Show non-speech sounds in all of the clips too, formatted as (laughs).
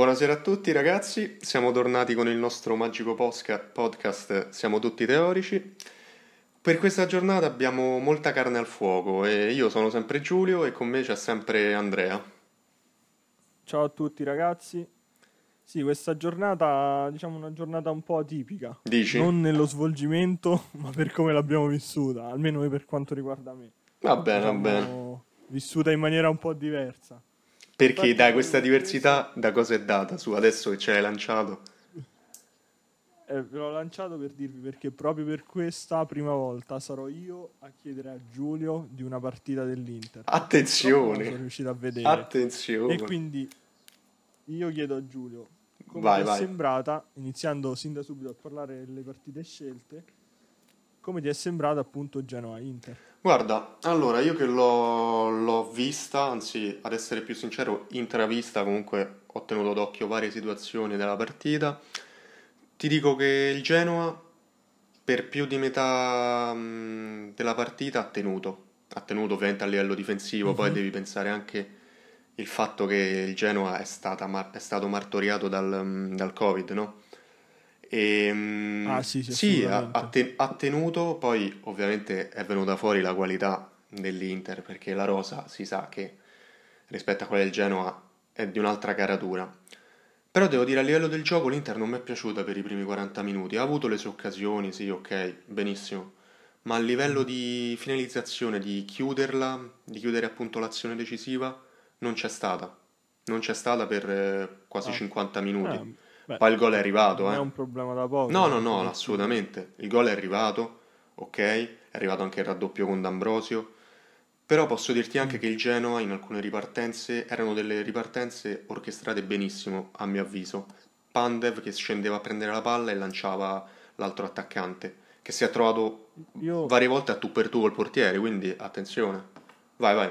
Buonasera a tutti ragazzi, siamo tornati con il nostro magico posca- podcast Siamo tutti teorici. Per questa giornata abbiamo molta carne al fuoco e io sono sempre Giulio e con me c'è sempre Andrea. Ciao a tutti ragazzi. Sì, questa giornata, diciamo una giornata un po' atipica. Dici? Non nello svolgimento, (laughs) ma per come l'abbiamo vissuta, almeno per quanto riguarda me. Va bene, va bene. Vissuta in maniera un po' diversa. Perché dai, questa diversità da cosa è data? Su, adesso che ce l'hai lanciato. Eh, ve l'ho lanciato per dirvi perché proprio per questa prima volta sarò io a chiedere a Giulio di una partita dell'Inter. Non sono Attenzione, riuscito a vedere. attenzione. E quindi io chiedo a Giulio come Vai, è vai. sembrata, iniziando sin da subito a parlare delle partite scelte, come ti è sembrata appunto Genoa-Inter? Guarda, allora io che l'ho, l'ho vista, anzi ad essere più sincero, intravista, comunque ho tenuto d'occhio varie situazioni della partita. Ti dico che il Genoa per più di metà mh, della partita ha tenuto, ha tenuto ovviamente a livello difensivo, poi Mhm. devi pensare anche il fatto che il Genoa è, mar- è stato martoriato dal, mh, dal Covid, no? E, mh, Ah, sì, sì, sì, ha, tenuto, poi ovviamente è venuta fuori la qualità dell'Inter, perché la rosa si sa che rispetto a quella del Genoa è di un'altra caratura. Però devo dire, a livello del gioco l'Inter non mi è piaciuta per i primi 40 minuti. Ha avuto le sue occasioni, sì, ok, benissimo. Ma a livello di finalizzazione, di chiuderla, di chiudere appunto l'azione decisiva, non c'è stata. Non c'è stata per eh, quasi Ah. 50 minuti. Eh, beh, Poi il gol è arrivato, non eh. è un problema da poco. No, no, eh, no, perché- assolutamente. Il gol è arrivato, ok, è arrivato anche il raddoppio con D'Ambrosio. Però posso dirti anche che il Genoa in alcune ripartenze erano delle ripartenze orchestrate benissimo, a mio avviso. Pandev che scendeva a prendere la palla e lanciava l'altro attaccante, che si è trovato Io, varie volte a tu per tu col portiere, quindi attenzione. Vai, vai.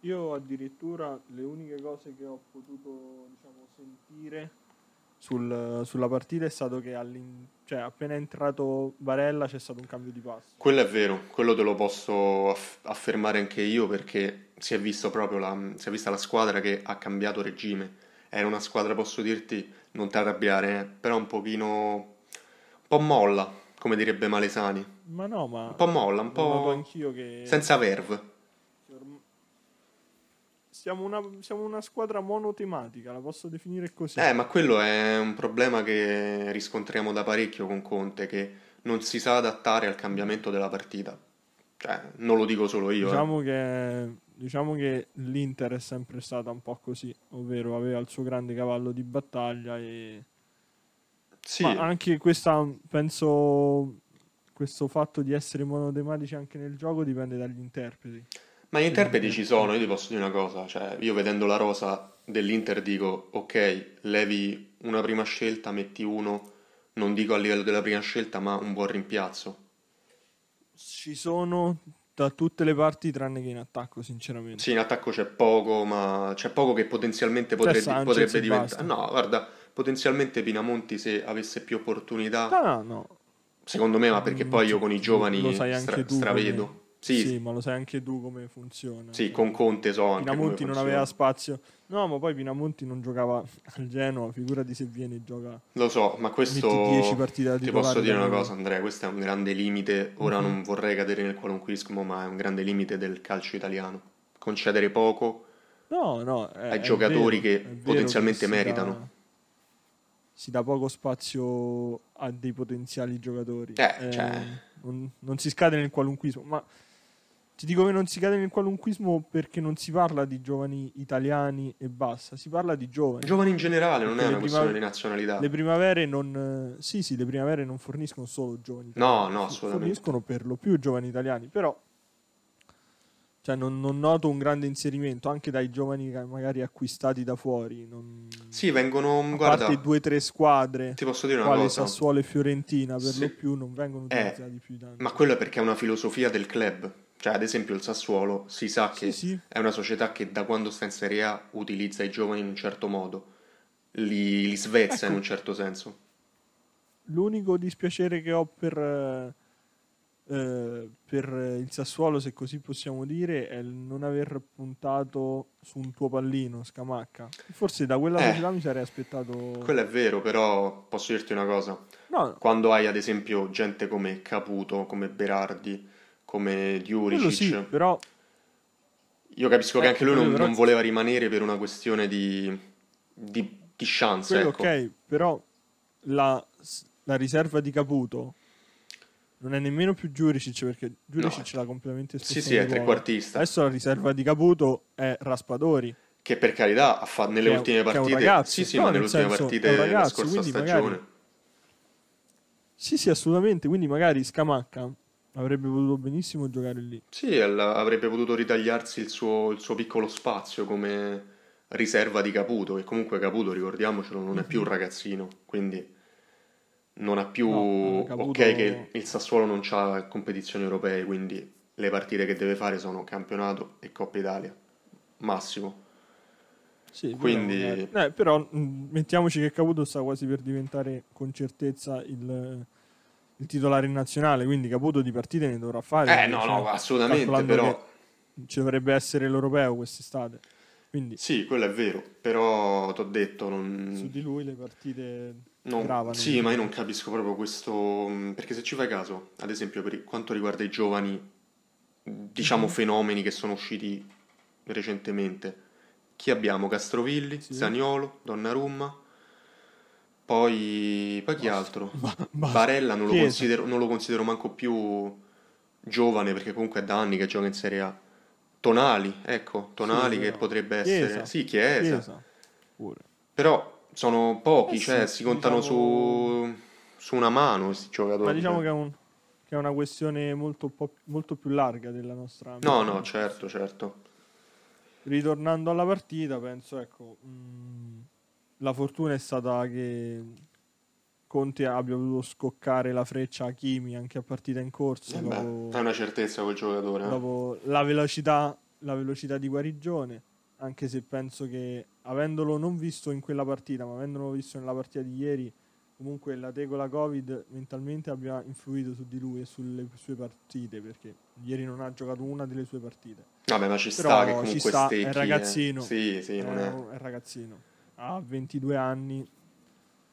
io addirittura le uniche cose che ho potuto diciamo, sentire sul- sulla partita è stato che cioè, appena è entrato Barella c'è stato un cambio di passo. Quello è vero, quello te lo posso aff- affermare anche io perché si è visto proprio la, si è vista la squadra che ha cambiato regime. Era una squadra, posso dirti, non ti arrabbiare, eh, però un pochino, un po' molla, come direbbe Malesani. Ma no, ma Un po' molla, un po' anch'io che senza verve. Siamo una, siamo una squadra monotematica, la posso definire così. Eh, ma quello è un problema che riscontriamo da parecchio con Conte, che non si sa adattare al cambiamento della partita. Cioè, non lo dico solo io, eh. diciamo, che, diciamo che l'Inter è sempre stata un po' così, ovvero aveva il suo grande cavallo di battaglia e Sì, ma anche questa, penso, questo fatto di essere monotematici anche nel gioco dipende dagli interpreti. Ma gli interpreti ci sono, io ti posso dire una cosa, cioè io vedendo la rosa dell'Inter dico ok, levi una prima scelta, metti uno, non dico a livello della prima scelta, ma un buon rimpiazzo. Ci sono da tutte le parti tranne che in attacco, sinceramente. Sì, in attacco c'è poco, ma c'è poco che potenzialmente potrebbe, Sanchez potrebbe diventare. No, guarda, potenzialmente Pinamonti se avesse più opportunità, No, no, no. secondo me, ma perché Mm, poi io con i giovani stra- stravedo. come- Sì, Sì, ma lo sai anche tu come funziona. sì, con Conte so anche Pinamonti non aveva spazio. No, ma poi Pinamonti non giocava al Genoa, figurati se viene e gioca. Lo so, ma questo Metti 10 partite da ti posso dire da una cosa, Andrea, questo è un grande limite. Ora Mhm. non vorrei cadere nel qualunquismo, ma è un grande limite del calcio italiano. Concedere poco No, no, è, ai è giocatori vero, che potenzialmente dà- meritano. si dà poco spazio a dei potenziali giocatori. Eh, cioè. non, non si scade nel qualunquismo, ma ti dico che non si cade nel qualunquismo perché non si parla di giovani italiani e basta, si parla di giovani. Giovani in generale, non è Perché una le questione di nazionalità. Le primavere non... eh, Sì, sì, le primavere non forniscono solo giovani No, italiani, no, f- assolutamente. Forniscono per lo più giovani italiani, però... Cioè, non, non noto un grande inserimento anche dai giovani che magari acquistati da fuori. Non... Sì, vengono, A guarda, parte due o tre squadre, ti posso dire una quali cosa, Sassuolo e Fiorentina, per Sì. lo più non vengono Eh, utilizzati più di tanto. ma quello è perché è una filosofia del club. Cioè, ad esempio, il Sassuolo si sa Sì, che sì. è una società che da quando sta in Serie A utilizza i giovani in un certo modo, li, li svezza in Ecco. un certo senso. L'unico dispiacere che ho per, eh, eh, per il Sassuolo, se così possiamo dire, è il non aver puntato su un tuo pallino, Scamacca. Forse da quella Eh. società mi sarei aspettato... Quello è vero, però posso dirti una cosa. No, Quando hai ad esempio gente come Caputo, come Berardi, come Juricic, sì, però io capisco che Ecco, anche lui non, però- non voleva rimanere per una questione di, di, di chance, quello ecco. ok, però la, la riserva di Caputo non è nemmeno più Juricic perché Juricic l'ha completamente Sì, sì, è trequartista. Adesso la riserva di Caputo è Raspadori. Che per carità ha fatto nelle Che ultime che partite, ragazzo. sì, sì, No, ma nel nelle ultime senso, partite un della ragazzo, scorsa stagione. magari- Sì, sì, assolutamente. Quindi magari Scamacca avrebbe potuto benissimo giocare lì. Sì, avrebbe potuto ritagliarsi il suo, il suo piccolo spazio come riserva di Caputo, che comunque Caputo, ricordiamocelo, non è più un ragazzino, quindi non ha più... No, eh, Caputo- Ok che il Sassuolo non ha competizioni europee, quindi le partite che deve fare sono campionato e Coppa Italia, massimo. Sì, però Quindi- magari- eh, però mh, mettiamoci che Caputo sta quasi per diventare con certezza il, il titolare in nazionale, quindi Caputo di partite ne dovrà fare. Eh no, cioè, no, assolutamente, calcolando però... ci dovrebbe essere l'europeo quest'estate. Quindi Sì, quello è vero, però ti ho detto, su non... di lui le partite non- gravano. Sì, ma io non capisco proprio questo, perché se ci fai caso, ad esempio per quanto riguarda i giovani, diciamo Mhm. fenomeni che sono usciti recentemente, chi abbiamo? Castrovilli, Sì. Zaniolo, Donnarumma, poi, poi chi altro? (laughs) Ba- basta. Barella non lo, Chiesa. considero, non lo considero manco più giovane perché comunque è da anni che gioca in Serie A. Tonali, ecco, Tonali Sì, che vero. potrebbe Chiesa. essere... Sì, Chiesa. Chiesa. Pure. Però sono pochi, Eh sì, cioè si contano diciamo- su, su una mano questi giocatori. Ma diciamo che è, un- che è una questione molto, molto più larga della nostra... No, no, certo, certo. Ritornando alla partita, penso, ecco, mh, la fortuna è stata che Conte abbia voluto scoccare la freccia a Kimi anche a partita in corsa Eh beh, dopo, fai una certezza quel giocatore. eh. dopo la velocità, la velocità di guarigione, anche se penso che avendolo non visto in quella partita, ma avendolo visto nella partita di ieri, comunque la tegola Covid mentalmente abbia influito su di lui e sulle sue partite, perché ieri non ha giocato una delle sue partite. Vabbè, ma ci Però sta che ci comunque sta, è stecchi. eh. ragazzino. Sì, sì, non è, è... un- è ragazzino, ha 22 anni,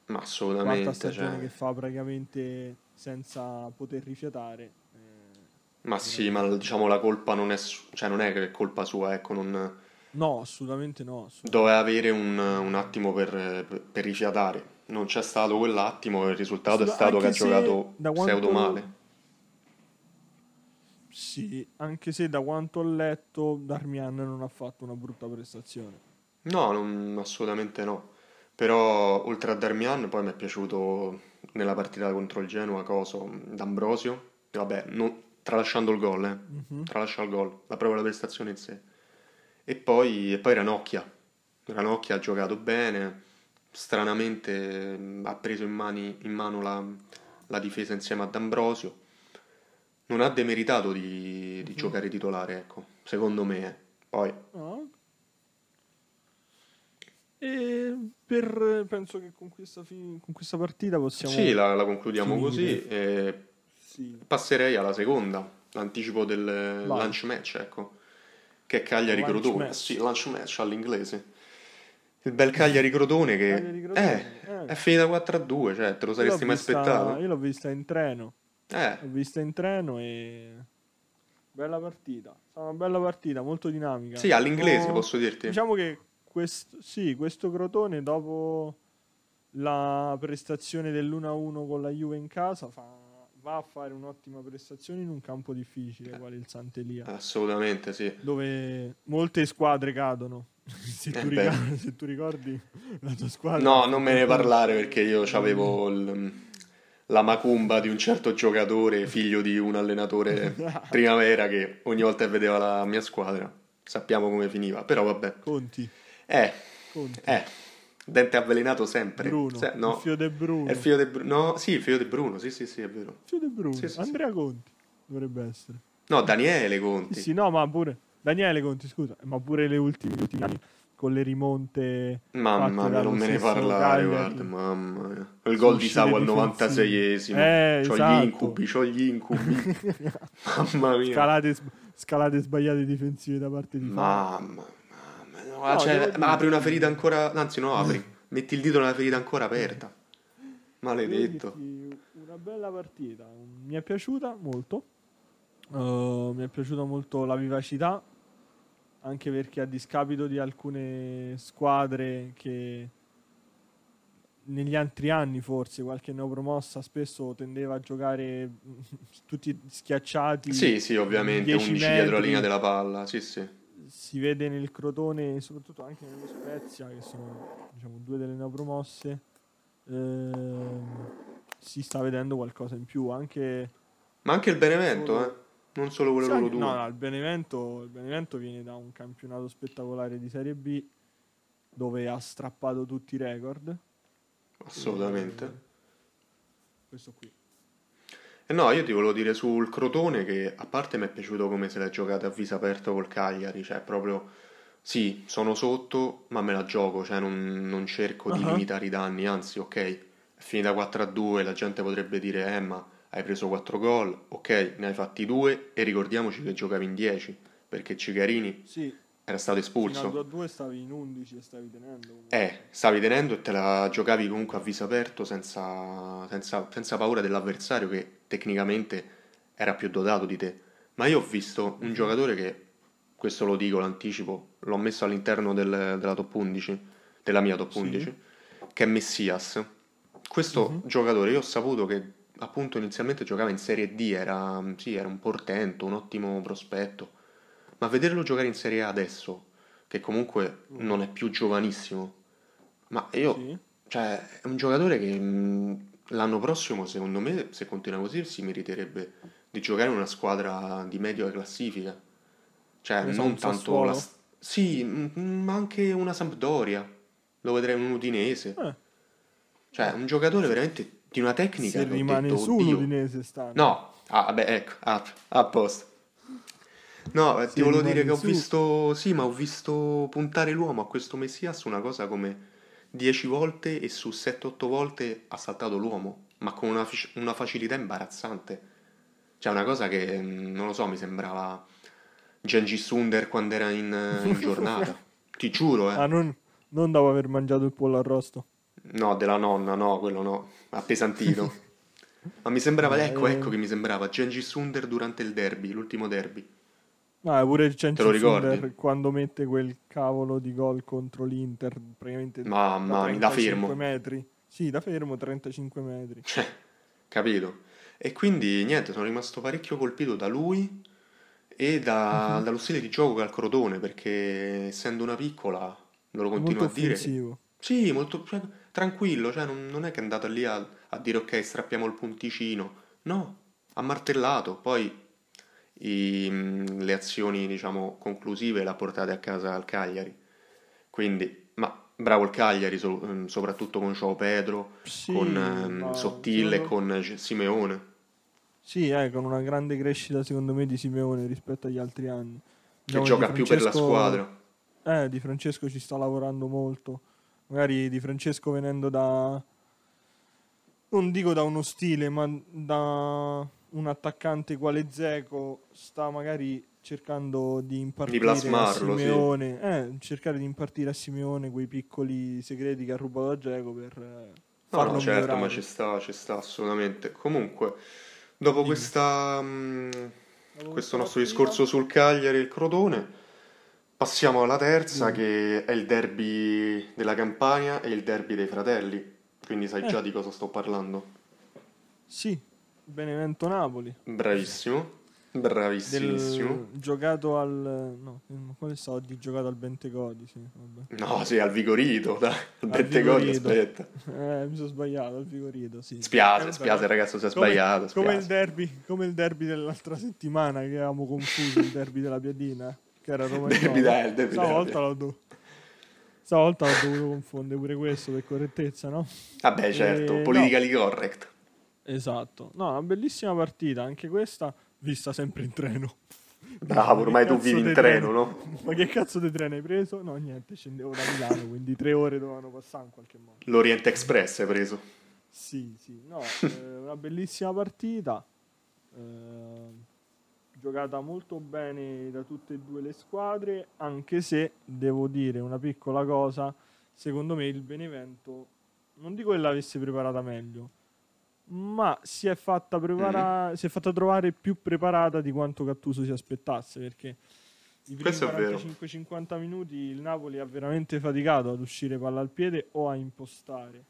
Ma quarta assolutamente, stagione cioè... che fa praticamente senza poter rifiatare. eh, Ma sì, ma diciamo la colpa non è... su- Cioè non è che è colpa sua, ecco, non... no, assolutamente no. assolutamente. Doveva avere un, un attimo per, per rifiatare. Non c'è stato quell'attimo e il risultato è Assolut- stato che ha giocato pseudo male. Sì, anche se da quanto ho letto Darmian non ha fatto una brutta prestazione. No, non- assolutamente no. Però oltre a Darmian poi mi è piaciuto nella partita contro il Genoa Coso, D'Ambrosio, vabbè, non- tralasciando il gol, eh, Mhm. tralascia il gol, la proprio la prestazione in sé. E poi, e poi Ranocchia, Ranocchia ha giocato bene, stranamente mh, ha preso in, mani- in mano la, la difesa insieme a D'Ambrosio. Non ha demeritato di, di Mhm. giocare titolare, ecco, secondo me. eh. Poi, No. E per, penso che con questa, fi- con questa partita possiamo... sì, la, la concludiamo finire. così. e Sì. passerei alla seconda, l'anticipo del Vai. lunch match, ecco, che è Cagliari Lunch Crotone. match. Sì, lunch match all'inglese. Il bel Cagliari Crotone che Cagliari Crotone, eh, eh. è finita 4-2, cioè te lo saresti mai vista- aspettato? Io l'ho vista in treno. Eh, L'ho vista in treno e... Bella partita. Una bella partita, molto dinamica. sì, all'inglese No, posso dirti. Diciamo che questo, sì, questo Crotone dopo la prestazione dell'1-1 con la Juve in casa fa- va a fare un'ottima prestazione in un campo difficile quale il Sant'Elia, Assolutamente sì. dove molte squadre cadono. (laughs) se, tu Eh, ricordi, se tu ricordi la tua squadra. No, non me ne parlare perché io avevo la macumba di un certo giocatore, figlio di un allenatore (laughs) primavera che ogni volta che vedeva la mia squadra sappiamo come finiva, però vabbè. Conti, Eh, Conti. eh, dente avvelenato sempre. Bruno, Se- no, il figlio de Bruno. è il figlio di Bruno. No, sì, il figlio di Bruno, sì, sì, sì, è vero. Figlio de Bruno. Sì, sì, sì. Andrea Conti dovrebbe essere. No, Daniele Sì, Conti. sì, no, ma pure Daniele Conti, scusa, ma pure le ultimi, gli ultimi anni con le rimonte. Mamma mia, non me ne parlare, Cagliari. guarda, mamma mia. Il gol di Savo al difensive. 96esimo. Eh, c'ho esatto. gli incubi, c'ho gli incubi. (laughs) mamma mia. Scalate, scalate sbagliate difensive da parte di. Mamma, mamma, no, No, cioè, apri una ferita ancora, anzi no, apri, (laughs) metti il dito nella ferita ancora aperta. Maledetto. Una bella partita, mi è piaciuta molto. Uh, mi è piaciuta molto la vivacità, anche perché a discapito di alcune squadre che negli altri anni forse qualche neopromossa spesso tendeva a giocare mm, (laughs) tutti schiacciati. Sì, sì, ovviamente, 10 11 dietro la metri. linea della palla, sì, sì. Si vede nel Crotone, soprattutto anche nello Spezia, che sono diciamo, due delle neopromosse, ehm, si sta vedendo qualcosa in più. Anche, Ma anche il Benevento, Solo- eh. Non solo quelle sì, due. no, no, il Benevento, il Benevento viene da un campionato spettacolare di Serie B dove ha strappato tutti i record. Assolutamente. Eh, questo qui. E no, io ti volevo dire sul Crotone che a parte mi è piaciuto come se l'è giocata a viso aperto col Cagliari, cioè proprio sì, sono sotto, ma me la gioco, cioè non, non cerco di Ah. limitare i danni, anzi, ok, è finita 4-2, la gente potrebbe dire eh, ma hai preso 4 gol, ok, ne hai fatti 2 e ricordiamoci che giocavi in 10, perché Cigarini Sì, era stato fino espulso. 2 a 2 stavi in 11 e stavi tenendo. Eh, stavi tenendo e te la giocavi comunque a viso aperto senza, senza- senza paura dell'avversario che tecnicamente era più dotato di te. Ma io ho visto un giocatore che, questo lo dico, l'anticipo, l'ho messo all'interno del- della top 11, della mia top Sì. 11, che è Messias. Questo Mhm. giocatore io ho saputo che appunto inizialmente giocava in Serie D, era, sì, era un portento, un ottimo prospetto, ma vederlo giocare in Serie A adesso, che comunque non è più giovanissimo, ma io, Sì. cioè, è un giocatore che mh, l'anno prossimo, secondo me, se continua così, si meriterebbe di giocare in una squadra di media classifica. Cioè, non un tanto la... Sì, ma anche una Sampdoria. Lo vedrei in un Udinese. Eh, Cioè, un giocatore veramente di una tecnica se rimane detto, su "Oddio". l'Udinese stanno. No, ah, vabbè, ecco, a, a posto. No, eh, ti volevo dire che ho su. visto, sì, ma ho visto puntare l'uomo a questo Messias una cosa come 10 volte e su 7-8 volte ha saltato l'uomo, ma con una, una facilità imbarazzante. Cioè, una cosa che, mm, non lo so, mi sembrava Gengis Under quando era in, eh, in giornata. (laughs) Ti giuro, eh. Ah, non, non dopo aver mangiato il pollo arrosto. No, della nonna, no, quello no, appesantito. (laughs) Ma mi sembrava, ecco, eh. ecco che mi sembrava Gengis Under durante il derby, l'ultimo derby. Ah, pure il lo ricordi? Sunder quando mette quel cavolo di gol contro l'Inter, praticamente Mamma da 35 fermo. metri. Sì, da fermo, 35 metri. Cioè, (laughs) capito? E quindi niente, sono rimasto parecchio colpito da lui e da- Mhm. dallo stile di gioco che ha il Crotone, perché essendo una piccola, loro continuo Molto a dire... offensivo. Sì, molto cioè, tranquillo, cioè non, non è che è andata lì a, a dire ok, strappiamo il punticino. No, ha martellato, poi i- mh, le azioni, diciamo, conclusive le ha portate a casa al Cagliari. Quindi, ma bravo il Cagliari, so- mh, soprattutto con João Pedro, Sì, con ma Sottile e secondo- con Simeone. Sì, eh, con una grande crescita secondo me di Simeone rispetto agli altri anni. Che Diciamo, gioca Di più per la squadra. Eh, Di Francesco ci sta lavorando molto. Magari Di Francesco venendo da... Non dico da uno stile, ma da un attaccante quale Zeco sta magari cercando di impartire plasmarlo, a sì. Simeone, eh, cercare di impartire a Simeone quei piccoli segreti che ha rubato da Zeco per eh, No, farlo no, certo, migliorare. ma ci sta, ci sta assolutamente. Comunque, dopo Dimmi. questa, mh, Dopo questo nostro partita- discorso sul Cagliari e il Crotone, passiamo alla terza, Dimmi. che è il derby della Campania e il derby dei fratelli. Quindi sai Eh. già di cosa sto parlando. Sì, Benevento Napoli. Bravissimo, bravissimissimo. Del, giocato al no, quale sta oggi giocato al Bentegodi, sì, vabbè. No, sì, al Vigorito, dai, al Bentegodi, aspetta. Eh, mi sono sbagliato, al Vigorito, sì. Spiace, Eh, spiace, ragazzo, si è come- sbagliato, Come il derby, come il derby dell'altra settimana che avevamo confuso, il derby della Piadina, che era Roma Derby del- derby Stavolta l'ho do- Stavolta ho dovuto confondere pure questo per correttezza, no? Vabbè, certo, Eh, politically correct. Esatto. No, una bellissima partita, anche questa vista sempre in treno. Bravo, ormai tu vivi in treno, no? Ma che cazzo di treno hai preso? No, niente, scendevo da Milano, quindi tre ore dovevano passare in qualche modo. L'Orient Express hai preso? Sì, sì, no, eh, una bellissima partita, eh, giocata molto bene da tutte e due le squadre, anche se devo dire una piccola cosa, secondo me il Benevento, non dico che l'avesse preparata meglio, ma si è fatta, prepara- mm. si è fatta trovare più preparata di quanto Cattuso si aspettasse perché i primi 45-50 minuti il Napoli ha veramente faticato ad uscire palla al piede o a impostare.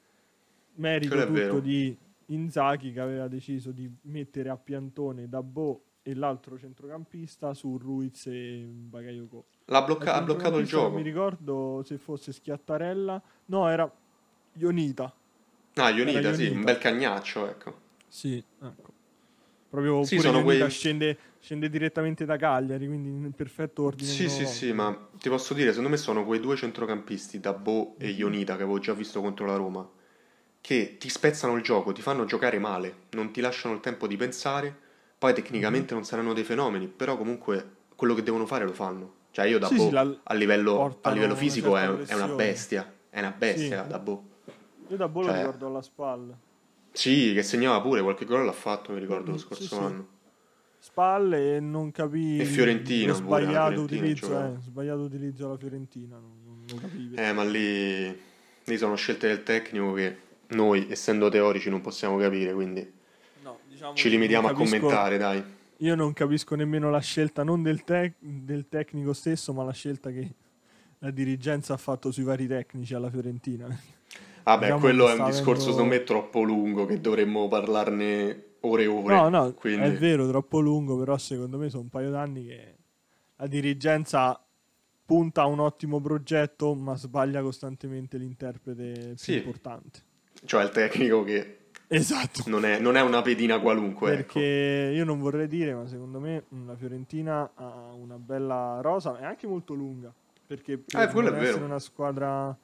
Merito tutto vero. di Inzaghi che aveva deciso di mettere a piantone Dabò e l'altro centrocampista su Ruiz e Bagayoko L'ha blocca- ha bloccato il gioco. non mi ricordo se fosse Schiattarella no era Ionita Ah, Ionita, sì, un bel cagnaccio, ecco. Sì, ecco. Proprio sì, sono quei... scende, scende, direttamente da Cagliari, quindi in perfetto ordine. Sì, sì, sì, ma ti posso dire, secondo me sono quei due centrocampisti, Dabò e Ionita, che avevo già visto contro la Roma, che ti spezzano il gioco, ti fanno giocare male, non ti lasciano il tempo di pensare, poi tecnicamente mm non saranno dei fenomeni, però comunque quello che devono fare lo fanno. Cioè io Dabò sì, sì, a, livello, a livello fisico è, è, una bestia, è una bestia sì. Dabò. Io da Bollo cioè, ricordo alla spalla. Sì, che segnava pure, qualche gol l'ha fatto, mi ricordo, lo scorso sì, anno. Spalle e non capivi... E Fiorentina sbagliato, utilizzo, eh, sbagliato utilizzo alla Fiorentina, non, non capivi. Eh, ma lì, lì sono scelte del tecnico che noi, essendo teorici, non possiamo capire, quindi no, diciamo ci limitiamo capisco, a commentare, dai. Io non capisco nemmeno la scelta, non del, tec- del tecnico stesso, ma la scelta che la dirigenza ha fatto sui vari tecnici alla Fiorentina. Vabbè, diciamo quello è un discorso secondo me troppo lungo che dovremmo parlarne ore e ore. No, no, quindi... è vero, troppo lungo, però secondo me sono un paio d'anni che la dirigenza punta a un ottimo progetto, ma sbaglia costantemente l'interprete più sì. importante. Cioè il tecnico che Esatto. Non è, non è, una pedina qualunque. Ecco. Perché ecco. io non vorrei dire, ma secondo me la Fiorentina ha una bella rosa, è anche molto lunga. Perché per eh, essere una squadra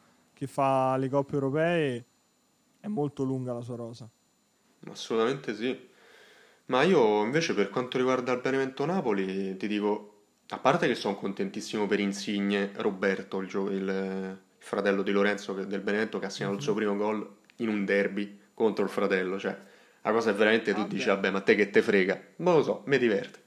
che fa le coppe europee è molto lunga la sua rosa. Assolutamente sì. Ma io invece per quanto riguarda il Benevento Napoli ti dico, a parte che sono contentissimo per Insigne Roberto, il, gio- il, fratello di Lorenzo del Benevento che ha segnato mm-hmm. il suo mhm. primo gol in un derby contro il fratello, cioè la cosa è veramente tu dici vabbè ma te che te frega, non lo so, mi diverte.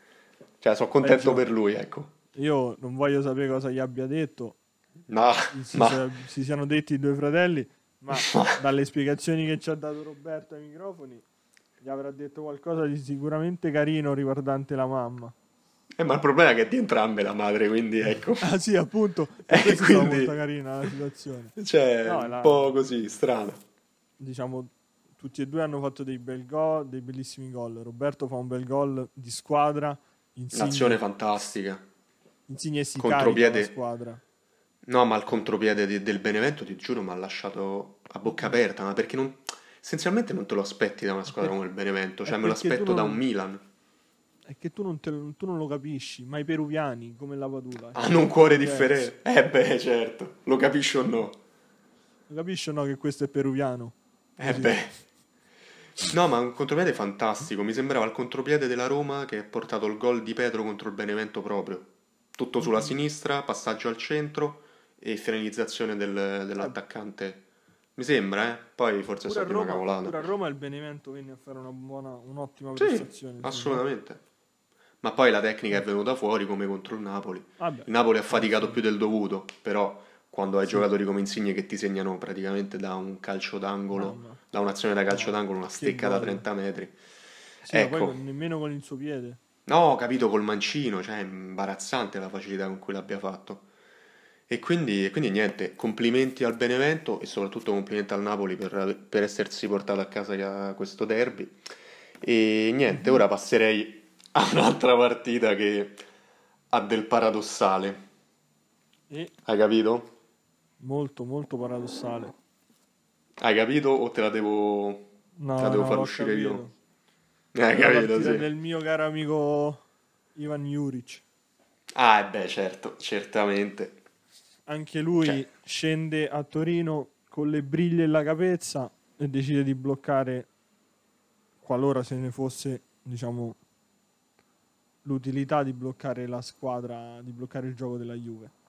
Cioè sono contento Beh, per lui, ecco. Io non voglio sapere cosa gli abbia detto, No, si, ma... si siano detti i due fratelli, (laughs) ma dalle spiegazioni che ci ha dato Roberto ai microfoni gli avrà detto qualcosa di sicuramente carino riguardante la mamma. Eh, ma il problema è che è di entrambe la madre, quindi ecco. (laughs) ah sì, appunto, (laughs) eh, quindi... molto carina la situazione. Cioè, no, un la... po' così, strano. Diciamo, tutti e due hanno fatto dei bel gol, dei bellissimi gol. Roberto fa un bel gol di squadra. Insigne... Un'azione fantastica. Insigne si Contropiede... squadra. No, ma il contropiede di, del Benevento, ti giuro, mi ha lasciato a bocca aperta, ma perché non, essenzialmente non te lo aspetti da una squadra come il Benevento, cioè me lo aspetto non, da un Milan. È che tu non, te, tu non, lo capisci, ma i peruviani, come la Padula... Hanno un cuore differente. Eh beh, certo, lo capisci o no? Lo capisci o no che questo è peruviano? Eh Così. beh... No, ma un contropiede fantastico. Mi sembrava il contropiede della Roma che ha portato il gol di Pedro contro il Benevento proprio. Tutto sulla mm-hmm. sinistra, passaggio al centro, e finalizzazione del, dell'attaccante. Mi sembra, eh? Poi forse pure è stata una cavolata. Pure a Roma il Benevento venne a fare una buona, un'ottima prestazione. Sì, assolutamente. Ma poi la tecnica è venuta fuori come contro il Napoli. Vabbè. Il Napoli ha faticato più del dovuto, però quando hai sì. giocatori come Insigne che ti segnano praticamente da un calcio d'angolo, Mamma. da un'azione da calcio no. d'angolo, una stecca da 30 metri. Sì, ecco. poi nemmeno con il suo piede. No, capito, col mancino, cioè è imbarazzante la facilità con cui l'abbia fatto. E quindi, quindi, niente, complimenti al Benevento e soprattutto complimenti al Napoli per, per essersi portato a casa questo derby. E niente, ora passerei (laughs) a un'altra partita che ha del paradossale. E Hai capito? Molto, molto paradossale. Hai capito o te la devo, no, te la devo no, far uscire capito. io? Hai capito, sì. del mio caro amico Ivan Juric. Ah, beh, certo, certamente anche lui cioè. scende a Torino con le briglie e la capezza e decide di bloccare qualora se ne fosse, diciamo, l'utilità di bloccare la squadra, di bloccare il gioco della Juve.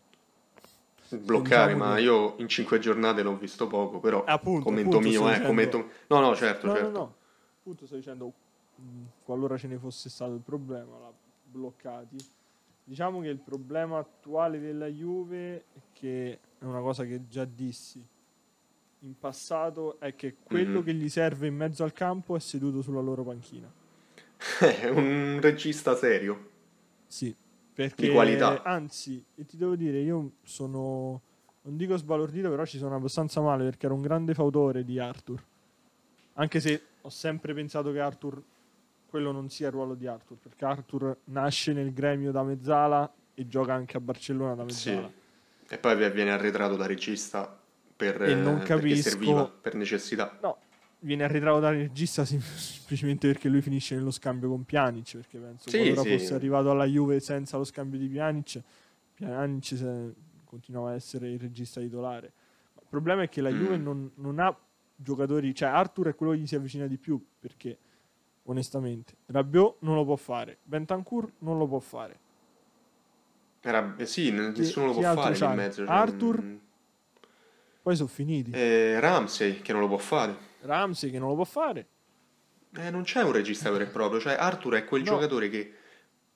Bloccare, Diciamo ma che- io in cinque giornate l'ho visto poco, però Appunto, commento appunto, mio, eh, dicendo- commento... No, no, certo, No, certo. no, no. Appunto sto dicendo, mh, qualora ce ne fosse stato il problema, l'ha bloccati. Diciamo che il problema attuale della Juve, che è una cosa che già dissi in passato, è che quello Mhm. che gli serve in mezzo al campo è seduto sulla loro panchina. (laughs) È un regista serio. Sì, perché Di qualità. anzi, e ti devo dire, io sono non dico sbalordito, però ci sono abbastanza male perché ero un grande fautore di Arthur. Anche se ho sempre pensato che Arthur quello non sia il ruolo di Arthur, perché Arthur nasce nel gremio da mezzala e gioca anche a Barcellona da Sì. mezzala. E poi vi- viene arretrato da regista per, E non capisco- serviva, per necessità. No, viene arretrato dal regista semplicemente perché lui finisce nello scambio con Pjanic, perché penso Sì, qualora sì. fosse arrivato alla Juve senza lo scambio di Pjanic, Pjanic continuava a essere il regista titolare. Ma il problema è che la Mm. Juve non, non ha giocatori, cioè Arthur è quello che gli si avvicina di più, perché onestamente Rabiot non lo può fare, Bentancur non lo può fare. Era, eh sì, nessuno lo chi può fare in mezzo. cioè, Arthur? mm, Poi sono finiti. eh, Ramsey, che non lo può fare. Ramsey che non lo può fare. Eh, non c'è un regista vero e proprio. Cioè, Arthur è quel No. giocatore che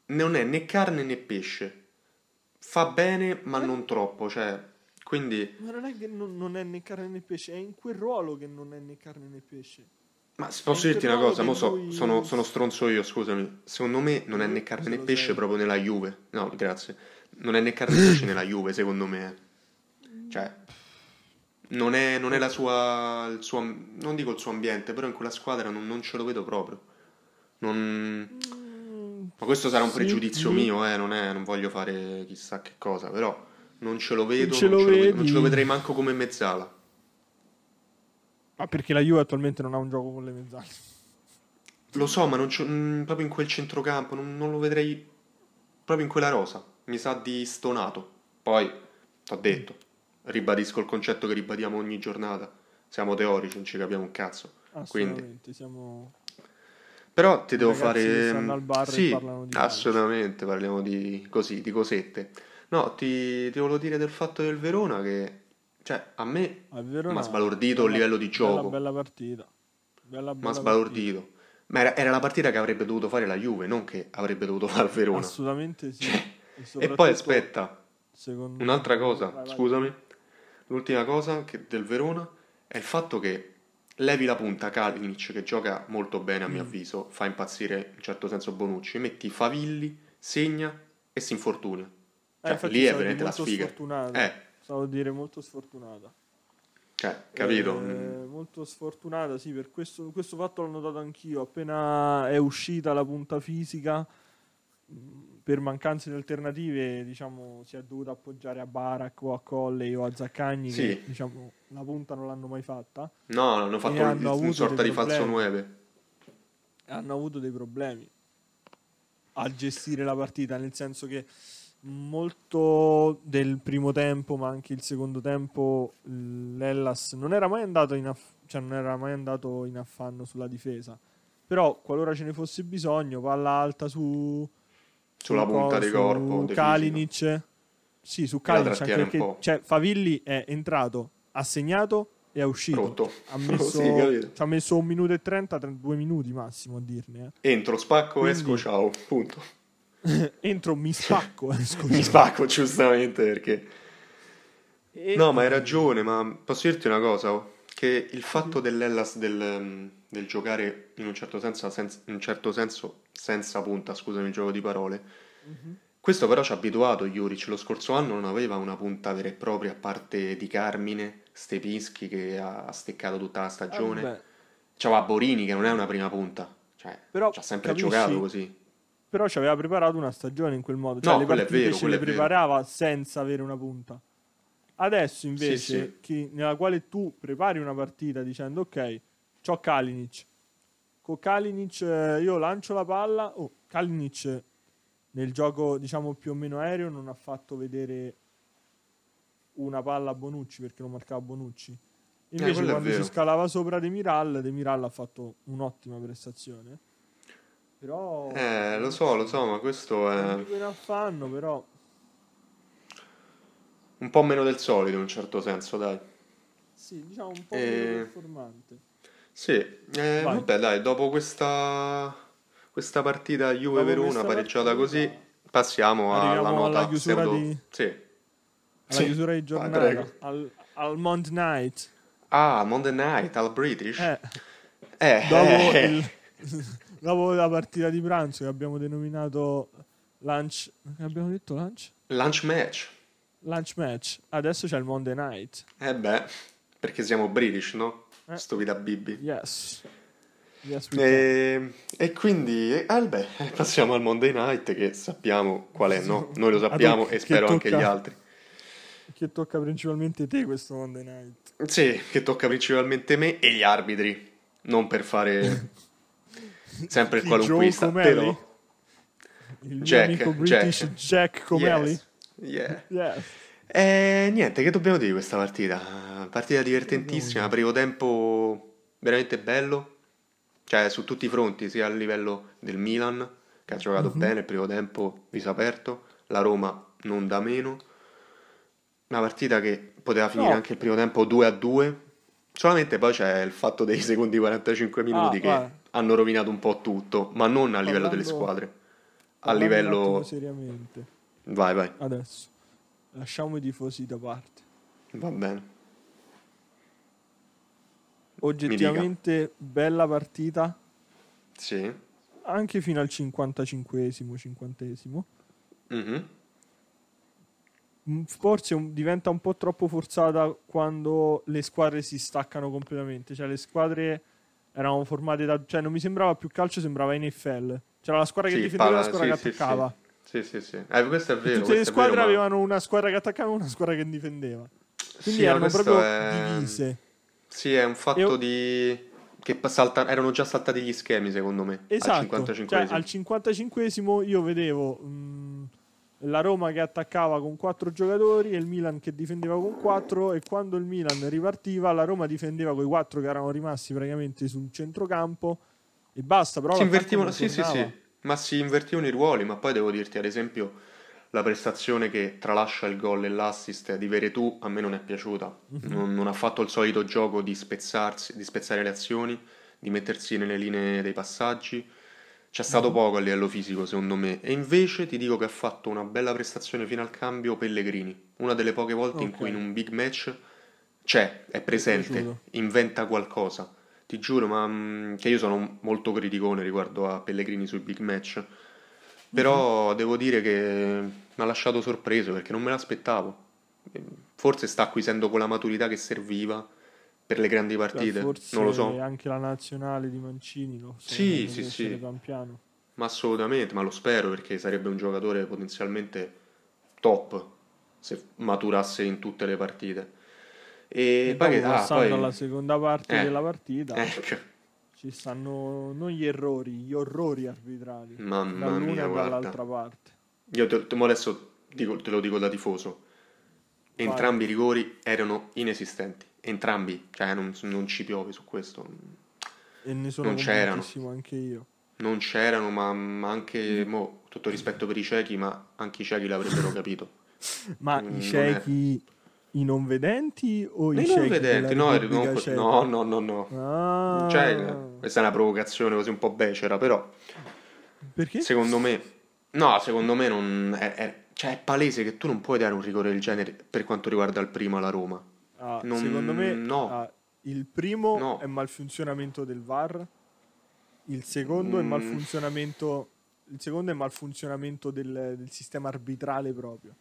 non è né carne né pesce. Fa bene, ma Eh. non troppo. Cioè, quindi... Ma non è che non, non è né carne né pesce, è in quel ruolo che non è né carne né pesce. Ma posso dirti una cosa, mo so- sono, sono stronzo io, scusami. Secondo me non è né carne né pesce proprio nella Juve. No, grazie. Non è né carne né pesce (coughs) nella Juve, secondo me. Cioè, non è, non è la sua, il suo, non dico il suo ambiente, però in quella squadra non, non ce lo vedo proprio. Non... Ma questo sarà un pregiudizio sì. mio, eh, non, è- non voglio fare chissà che cosa, però non ce lo vedo, ce non, lo ce lo vedo- non ce lo vedrei manco come mezzala. Ma perché la Juve attualmente non ha un gioco con le mezzali. Lo so, ma c'ho- mm, proprio in quel centrocampo non, non lo vedrei proprio in quella rosa. Mi sa di stonato. Poi, t'ho detto, ribadisco il concetto che ribadiamo ogni giornata. Siamo teorici, non ci capiamo un cazzo. Quindi, Assolutamente, siamo... però ti devo fare... stanno al bar sì, assolutamente, parliamo di così, di cosette. No, ti, ti volevo dire del fatto del Verona che, cioè, a me Verona- m'ha sbalordito bella- livello di gioco. Bella, bella partita. Bella, bella sbalordito. Ma era, era la partita che avrebbe dovuto fare la Juve, non che avrebbe dovuto fare il. Verona. Assolutamente sì. Cioè, E, E poi aspetta, un'altra cosa, Vai, vai. scusami. L'ultima cosa che- del Verona è il fatto che levi la punta Kalinic che gioca molto bene a mio Mm. avviso, fa impazzire in certo senso Bonucci, metti Favilli, segna e si infortuna. Eh, Cioè, infatti lì è veramente la sfiga. Eh, Stavo a dire molto sfortunata. cioè, capito? Eh, molto sfortunata, sì, per questo, questo fatto l'ho notato anch'io. Appena è uscita la punta fisica, mh, per mancanze di alternative, diciamo, si è dovuto appoggiare a Barak o a Colley o a Zaccagni, Sì. che diciamo, la punta non l'hanno mai fatta. No, hanno fatto E hanno un- una sorta di falso problemi. 9. hanno avuto dei problemi a gestire la partita, nel senso che molto del primo tempo, ma anche il secondo tempo, l'Ellas non era mai andato in, aff- cioè non era mai andato in affanno sulla difesa. Però, qualora ce ne fosse bisogno, palla alta su Sulla su punta di corpo, Kalinic. Sì, su Kalinic, anche perché cioè, Favilli è entrato, ha segnato e è uscito. Rotto. Ha (laughs) messo, Sì, ci ha messo un minuto e 30, 32 minuti massimo a dirne. eh. Entro, spacco, Quindi- esco, ciao, punto. (laughs) Entro, mi spacco. eh. Mi spacco giustamente perché... E- No, ma hai ragione, ma posso dirti una cosa? oh? Che il fatto dell'Ellas del, um, del giocare in un certo senso, senza, in un certo senso senza punta, scusami il gioco di parole, Mhm. questo però ci ha abituato Juric. Lo scorso anno non aveva una punta vera e propria, a parte di Carmine, Stepinski che ha steccato tutta la stagione. Vabbè, C'aveva Borini che non è una prima punta, cioè Però, ci ha sempre capisci? giocato così. Però ci aveva preparato una stagione in quel modo. Cioè, No, le partite vero, ce le preparava senza avere una punta. Adesso invece, sì. chi- nella quale tu prepari una partita dicendo ok, c'ho Kalinic. Con Kalinic eh, io lancio la palla. Oh, Kalinic nel gioco diciamo più o meno aereo non ha fatto vedere una palla a Bonucci perché lo marcava Bonucci. Invece Eh, quello è quando si scalava sopra Demiral, Demiral ha fatto un'ottima prestazione. Però... Eh, lo so, lo so, ma questo è in affanno, però... un po' meno del solito in un certo senso, dai. Sì, diciamo un po' Eh, meno performante. Sì, eh, Vai. vabbè, dai, dopo questa, questa partita Juve-Verona pareggiata partita, così, passiamo alla nota alla chiusura pseudo... di- Sì. Alla Sì. chiusura di Vai, giornata, prego. al, al Monday Night. Ah, Monday Night al British? Eh, Eh, dopo, eh, il- dopo la partita di pranzo che abbiamo denominato lunch... Che abbiamo detto lunch? lunch match. Lunch match. Adesso c'è il Monday Night. Eh beh, perché siamo British, no? Eh. Stupida Bibi. Yes. Yes. E, e quindi, eh, ah, beh, passiamo al Monday Night che sappiamo qual è, no? Noi lo sappiamo e spero anche tocca- gli altri. Che tocca principalmente te questo Monday Night. Sì, che tocca principalmente me e gli arbitri, non per fare (laughs) sempre il qualunquista, però... Il mio Jack, amico British Jack. Jack, Comelli. Yes, yeah. Yes. E niente, che dobbiamo dire di questa partita? Partita divertentissima, primo tempo veramente bello, cioè su tutti i fronti, sia a livello del Milan, che ha giocato bene il primo tempo, viso aperto, la Roma non da meno, una partita che poteva finire No. anche il primo tempo 2 a 2, solamente poi c'è il fatto dei secondi 45 minuti Ah, che guarda. Hanno rovinato un po' tutto, ma non a livello delle squadre, a livello... seriamente. Vai, vai, Adesso. Lasciamo i tifosi da parte. va bene. Oggettivamente bella partita, Sì. anche fino al 55esimo, 50esimo. Mhm. Mm, Forse un- diventa un po' troppo forzata quando le squadre si staccano completamente. Cioè, le squadre erano formate da. Cioè, non mi sembrava più calcio, sembrava NFL. C'era la squadra che Sì, difendeva e la squadra sì, che attaccava. Sì, sì, sì. Eh, questo è vero. Tutte le squadre vero, ma- avevano una squadra che attaccava e una squadra che difendeva. Quindi Sì, ma erano proprio è- divise. Sì, è un fatto Io- di... che salta- erano già saltati gli schemi, secondo me, al Esatto, 55 cioè al 55esimo io vedevo mh, la Roma che attaccava con quattro giocatori e il Milan che difendeva con quattro e quando il Milan ripartiva la Roma difendeva con i quattro che erano rimasti praticamente sul centrocampo e basta, però si invertivano, sì, sì, sì, ma si invertivano i ruoli, ma poi devo dirti, ad esempio, la prestazione che tralascia il gol e l'assist di Veretù a me non è piaciuta. Mhm. Non, non ha fatto il solito gioco di spezzarsi, di spezzare le azioni, di mettersi nelle linee dei passaggi. C'è stato Mhm. poco a livello fisico, secondo me. E invece ti dico che ha fatto una bella prestazione fino al cambio Pellegrini. Una delle poche volte in Ok. cui in un big match c'è, è presente, inventa qualcosa. Ti giuro, ma mm, che io sono molto criticone riguardo a Pellegrini sui big match. Però devo dire che mi ha lasciato sorpreso perché non me l'aspettavo. Forse sta acquisendo quella maturità che serviva per le grandi partite. forse Non lo so. anche la nazionale di Mancini lo sta Sì, sì, sì. pian piano. Ma assolutamente, ma lo spero perché sarebbe un giocatore potenzialmente top se maturasse in tutte le partite. E, E poi ah, passando poi alla seconda parte Eh. della partita (laughs) ecco, ci stanno non gli errori, gli orrori arbitrali mamma dall'una mia, e guarda. dall'altra parte. Io te, te- adesso dico- te lo dico da tifoso. Entrambi i rigori erano inesistenti. Entrambi, cioè non, non ci piove su questo. E ne sono Non c'erano. anche io. Non c'erano, ma, ma anche, mo, tutto rispetto per i ciechi, ma anche i ciechi l'avrebbero capito. (laughs) Ma Mm, i ciechi, i non vedenti o i ciechi non vedenti, no, no, no, no, no. Ah, Cioè, questa è una provocazione così un po' becera, però perché? secondo me, no, secondo me non è, è- cioè, è palese che tu non puoi dare un rigore del genere per quanto riguarda il prima la Roma. Ah, non- secondo me no. ah, il primo No. è malfunzionamento del VAR, il secondo è Mm. malfunzionamento il secondo è malfunzionamento del, del sistema arbitrale proprio.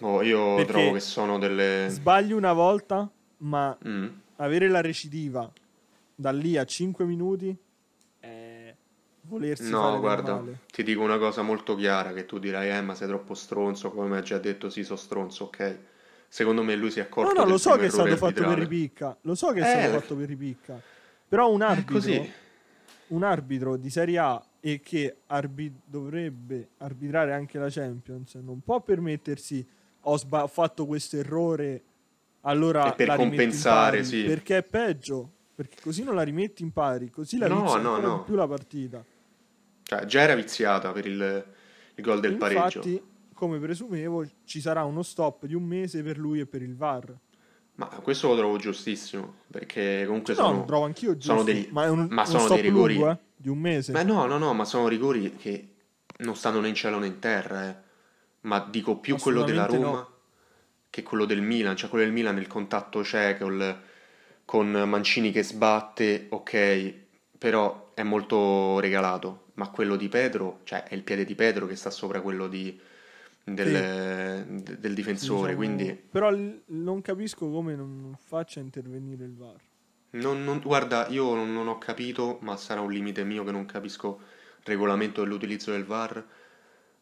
Oh, io Perché trovo che sono delle... Sbagli una volta, ma Mm. avere la recidiva da lì a 5 minuti è volersi No, guarda, ti dico una cosa molto chiara che tu dirai, eh, ma sei troppo stronzo, come hai già detto, sì, so stronzo, ok. Secondo me lui si è No, accorto no, del lo so che è stato fatto per ripicca. Lo so che è Eh, stato la- fatto per ripicca. Però un È arbitro, un arbitro di Serie A e che arbi- dovrebbe arbitrare anche la Champions non può permettersi ho sba- ho fatto questo errore allora E per compensare, pari", sì. perché è peggio perché così non la rimetti in pari così la No, no, no. più la partita Cioè, già era viziata per il, il gol del Infatti, pareggio. Come presumevo, ci sarà uno stop di un mese per lui e per il VAR. Ma questo lo trovo giustissimo, perché comunque No, sono... lo trovo anch'io giusto, sono degli- ma un, ma sono dei rigori- lungo, eh, di un mese. Ma no, no, no, ma sono rigori che non stanno né in cielo né in terra, eh. Ma dico più quello della Roma che quello del Milan. Cioè quello del Milan il contatto c'è col- con Mancini che sbatte, ok, però è molto regalato. Ma quello di Pedro, cioè è il piede di Pedro che sta sopra quello di- del, de- del difensore, Diciamo, quindi... Però l- non capisco come non faccia intervenire il VAR. Non, non- guarda, io non, non ho capito, ma sarà un limite mio che non capisco il regolamento dell'utilizzo del VAR,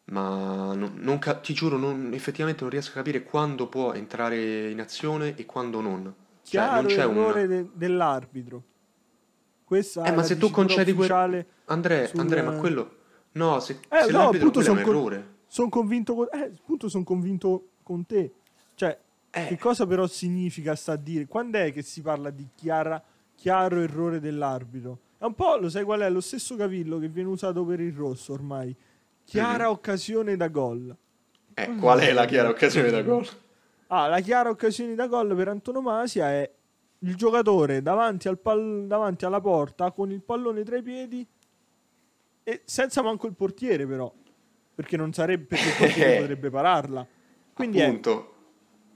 ma non- non ca- ti giuro, non- effettivamente non riesco a capire quando può entrare in azione e quando non. Cioè, Chiaro non c'è errore un... de- dell'arbitro. Questa Eh, è ma se tu concedi quel... Andrea, sul- Andrea, ma quello... No, se, Eh, se no, l'arbitro quello è un con- errore. Sono convinto con... Eh, appunto sono convinto con te. Cioè, Eh. che cosa però significa sta a dire? Quando è che si parla di chiara- chiaro errore dell'arbitro? È un po', lo sai qual è? Lo stesso cavillo che viene usato per il rosso ormai. Chiara Mhm. occasione da gol. Eh, qual è la chiara occasione da gol? Ah, la chiara occasione da gol per antonomasia è il giocatore davanti, al pal- davanti alla porta con il pallone tra i piedi e senza manco il portiere però, perché non sarebbe perché (laughs) potrebbe pararla. Quindi è Appunto,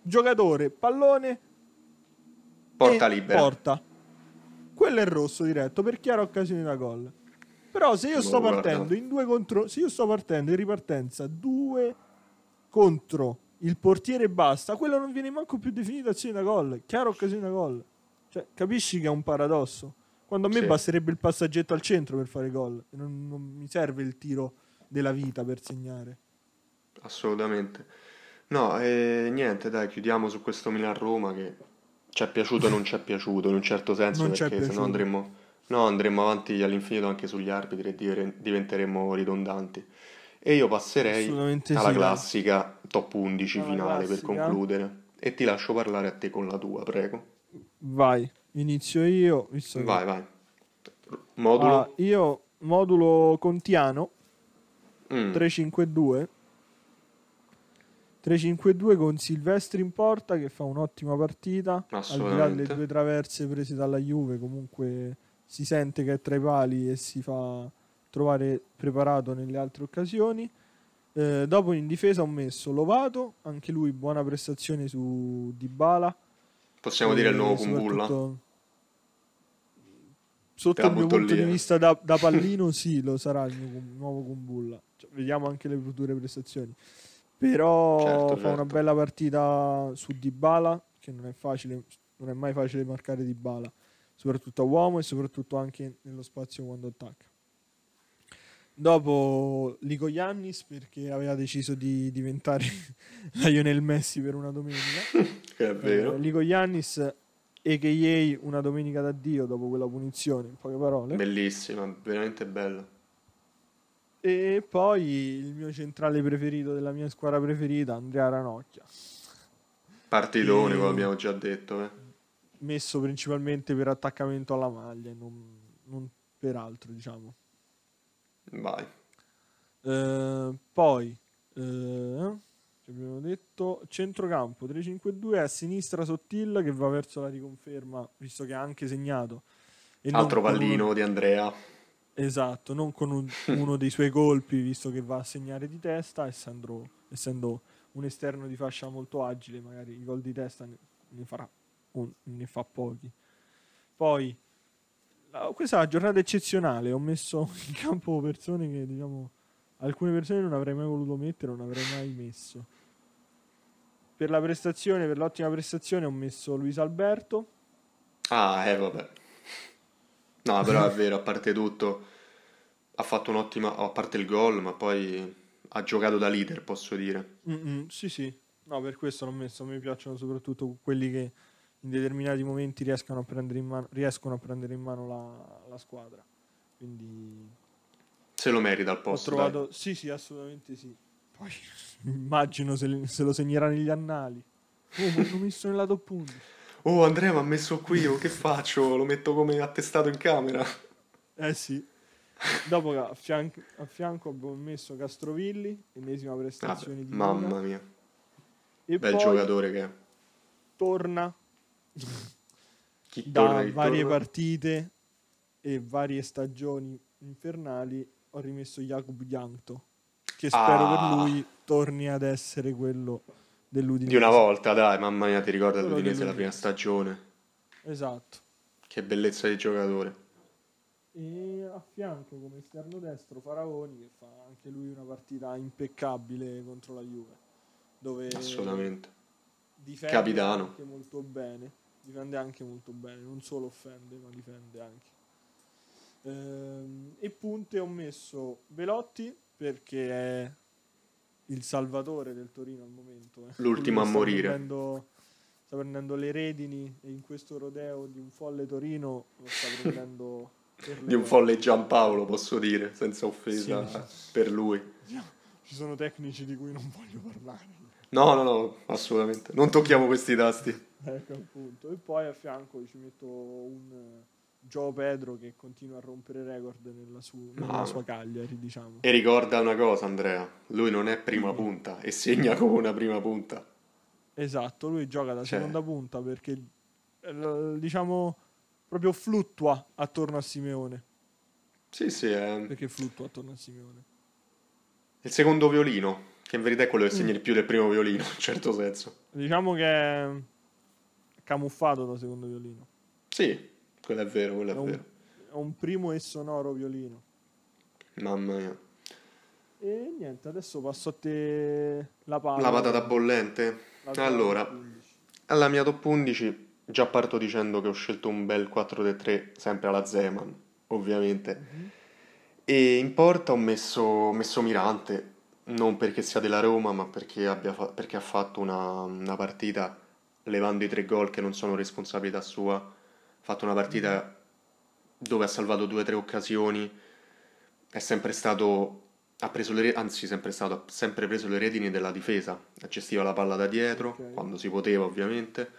giocatore, pallone porta libera. porta. Quello è rosso diretto per chiara occasione da gol. Però se io sto partendo in due contro se io sto partendo in ripartenza due contro il portiere e basta, quello non viene manco più definito azione da gol, chiara occasione da gol. Cioè, capisci che è un paradosso? Quando a me Sì. basterebbe il passaggetto al centro per fare gol, non, non mi serve il tiro della vita per segnare. Assolutamente. No, e niente, dai, chiudiamo su questo Milan-Roma che ci è piaciuto o non ci è piaciuto in un certo senso, Non perché sennò piaciuto. andremo, no, andremo avanti all'infinito anche sugli arbitri e diventeremo ridondanti. E io passerei alla sì, dai. classica top 11 Alla finale per classica. concludere. E ti lascio parlare a te con la tua, prego. Vai, inizio io, visto che- Vai, vai. Modulo? Ah, io modulo contiano Mm, 352 352 con Silvestri in porta che fa un'ottima partita al di là delle due traverse prese dalla Juve comunque si sente che è tra i pali e si fa trovare preparato nelle altre occasioni Eh, dopo in difesa ho messo Lovato anche lui buona prestazione su Dybala Possiamo E dire il nuovo Kumbulla? soprattutto- Sotto il mio punto lì, di eh. vista da, da (laughs) pallino, sì, lo sarà il mio nuovo Kumbulla. Cioè, vediamo anche le future prestazioni. Però Certo, fa una certo. bella partita su Dybala, che non è facile, non è mai facile marcare Dybala, soprattutto a uomo e soprattutto anche nello spazio quando attacca. Dopo Ligo Yannis perché aveva deciso di diventare (laughs) Lionel Messi per una domenica. (laughs) È vero. Eh, Ligo Yannis a.k.a. una domenica d'addio dopo quella punizione, in poche parole. Bellissima, veramente bella. E poi il mio centrale preferito della mia squadra preferita, Andrea Ranocchia. Partitone, come abbiamo già detto. eh. Messo principalmente per attaccamento alla maglia, non, non per altro, diciamo. Vai. Eh, poi, eh, abbiamo detto, centrocampo 3-5-2 a sinistra Sottil che va verso la riconferma, visto che ha anche segnato. E Altro uno- pallino di Andrea. Esatto, non con un- (laughs) uno dei suoi colpi, visto che va a segnare di testa, essendo, essendo un esterno di fascia molto agile, magari i gol di testa ne, ne farà un- ne fa pochi. Poi, la- questa è una giornata eccezionale, ho messo (laughs) in campo persone che, diciamo, alcune persone non avrei mai voluto mettere, non avrei mai messo. Per la prestazione, per l'ottima prestazione, ho messo Luis Alberto, Ah, eh, vabbè. No, (laughs) però è vero, a parte tutto, ha fatto un'ottima, a parte il gol, ma poi ha giocato da leader, posso dire. Mm-mm, sì, sì. No, per questo l'ho messo. A me piacciono soprattutto quelli che in determinati momenti riescono a prendere in mano, riescono a prendere in mano la, la squadra. Quindi Se lo merita al ho posto, trovato... Sì, sì, assolutamente sì. Poi (laughs) immagino se, se lo segnerà negli annali. Oh, mi hanno messo nella top 11. Oh, Andrea mi ha messo qui, oh, che faccio? Lo metto come attestato in camera. Eh sì. Dopo a fianco, a fianco abbiamo messo Castrovilli, ennesima prestazione Vabbè, di mamma Luna. mia, E bel giocatore che è. torna Chi da torna, chi varie torna? partite e varie stagioni infernali ho rimesso Jakub Jankto che spero Ah. per lui torni ad essere quello dell'Udinese Di una volta, dai, mamma mia, ti ricorda l'Udinese la prima stagione? esatto Che bellezza di giocatore. e a fianco come esterno destro Faraoni che fa anche lui una partita impeccabile contro la Juve dove Assolutamente. difende Capitano. anche molto bene difende anche molto bene non solo offende ma difende anche Ehm, e punte ho messo Velotti perché è il salvatore del Torino al momento eh. L'ultimo a morire. prendendo- sta prendendo le redini e in questo rodeo di un folle Torino lo sta (laughs) prendendo Di un folle Giampaolo, posso dire, senza offesa Sì. per lui. ci sono tecnici di cui non voglio parlare No, no, no, assolutamente. Non tocchiamo questi tasti. Ecco appunto. E poi a fianco ci metto un Joe Pedro che continua a rompere record nella, su- nella No. sua Cagliari, diciamo. E ricorda una cosa, Andrea, lui non è prima punta e segna come una prima punta. Esatto, lui gioca da Cioè- seconda punta perché eh, diciamo proprio fluttua attorno a Simeone. Sì, sì, è Perché fluttua attorno a Simeone? il secondo violino, che in verità è quello che Mm. segna di più del primo violino, (laughs) in certo senso. Diciamo che è camuffato da secondo violino. Sì, quello è vero, quello È è un, vero. è un primo e sonoro violino. Mamma mia. E niente, adesso passo a te la palla. La patata bollente? La Allora, 15. alla mia top 11 già parto dicendo che ho scelto un bel 4-3 sempre alla Zeman, ovviamente. Mhm. E in porta ho messo, ho messo Mirante, non perché sia della Roma, ma perché, abbia fa- perché ha fatto una, una partita levando i tre gol che non sono responsabilità sua. Ha fatto una partita dove ha salvato due o tre occasioni. È sempre stato, ha preso le, anzi, sempre stato, ha sempre preso le redini della difesa. Gestiva la palla da dietro, Ok. quando si poteva, ovviamente.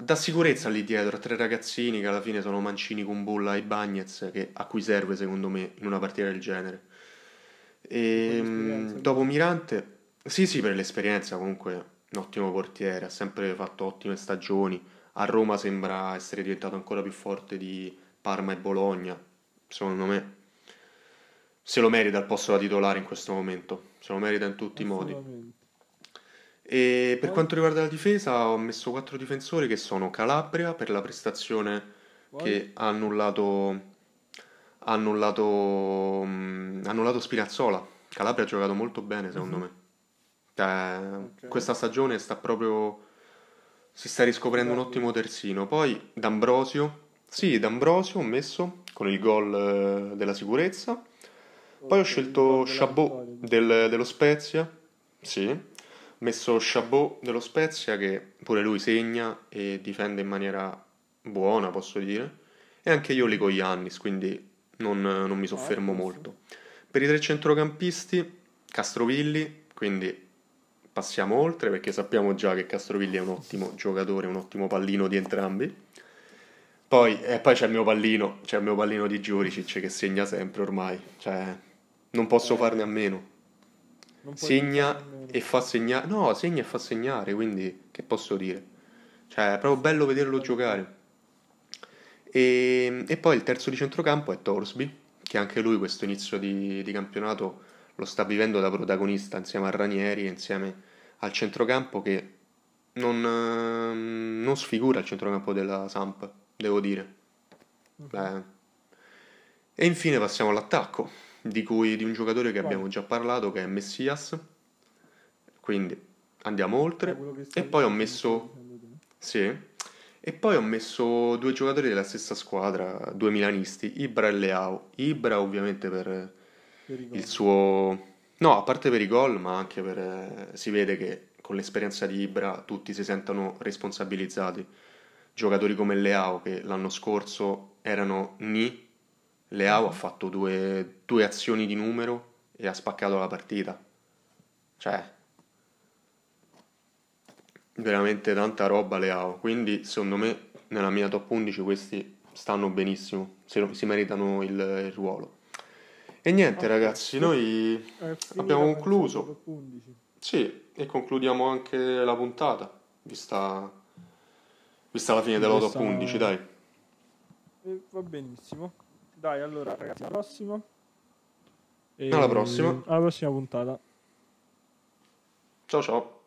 Dà sicurezza lì dietro a tre ragazzini che alla fine sono Mancini, Kumbulla e Bagnez, che, a cui serve secondo me in una partita del genere. E mm, dopo Mirante, sì, sì, per l'esperienza comunque un ottimo portiere, ha sempre fatto ottime stagioni. A Roma sembra essere diventato ancora più forte di Parma e Bologna. Secondo me se lo merita il posto da titolare in questo momento, se lo merita in tutti i modi. E per quanto riguarda la difesa, ho messo quattro difensori che sono Calabria per la prestazione che ha annullato, ha annullato, ha annullato Spinazzola. Calabria ha giocato molto bene, secondo Mhm. me. Cioè, Ok. Questa stagione sta proprio. Si sta riscoprendo un ottimo terzino. Poi D'Ambrosio. Sì, D'Ambrosio ho messo con il gol eh, della sicurezza. Poi ho scelto Chabot del- dello Spezia. Sì. Ho messo Chabot dello Spezia che pure lui segna e difende in maniera buona, posso dire. E anche io Lico Iannis, quindi non, non mi soffermo molto. Per i tre centrocampisti, Castrovilli, quindi passiamo oltre perché sappiamo già che Castrovilli è un ottimo giocatore, un ottimo pallino di entrambi. Poi, e poi c'è il mio pallino, c'è il mio pallino di Giuricic che segna sempre ormai, cioè non posso Eh, farne a meno. Segna e fa segnare, no, segna e fa segnare, quindi che posso dire? Cioè, è proprio bello vederlo giocare. E, e poi il terzo di centrocampo è Torsby, che anche lui questo inizio di, di campionato lo sta vivendo da protagonista insieme a Ranieri e insieme al centrocampo che non, ehm, non sfigura il centrocampo della Samp, devo dire. Beh. E infine passiamo all'attacco, di cui di un giocatore che abbiamo già parlato, che è Messias. Quindi andiamo oltre. E poi ho messo sì. E poi ho messo due giocatori della stessa squadra, due milanisti, Ibra e Leao. Ibra ovviamente per il suo... No, a parte per i gol, ma anche per... eh, si vede che con l'esperienza di Ibra tutti si sentono responsabilizzati. Giocatori come Leao che l'anno scorso erano Ni, Leao ha fatto due, due azioni di numero e ha spaccato la partita. Cioè, veramente tanta roba Leao. Quindi, secondo me, nella mia top 11 questi stanno benissimo, se- si meritano il, il ruolo. E niente ragazzi, noi È finita, abbiamo concluso. top 11. Sì, e concludiamo anche la puntata, vista, vista la fine della top Questa- 11, dai. E va benissimo. Dai, allora ragazzi, alla prossima. E- Alla prossima. Alla prossima puntata. Ciao ciao.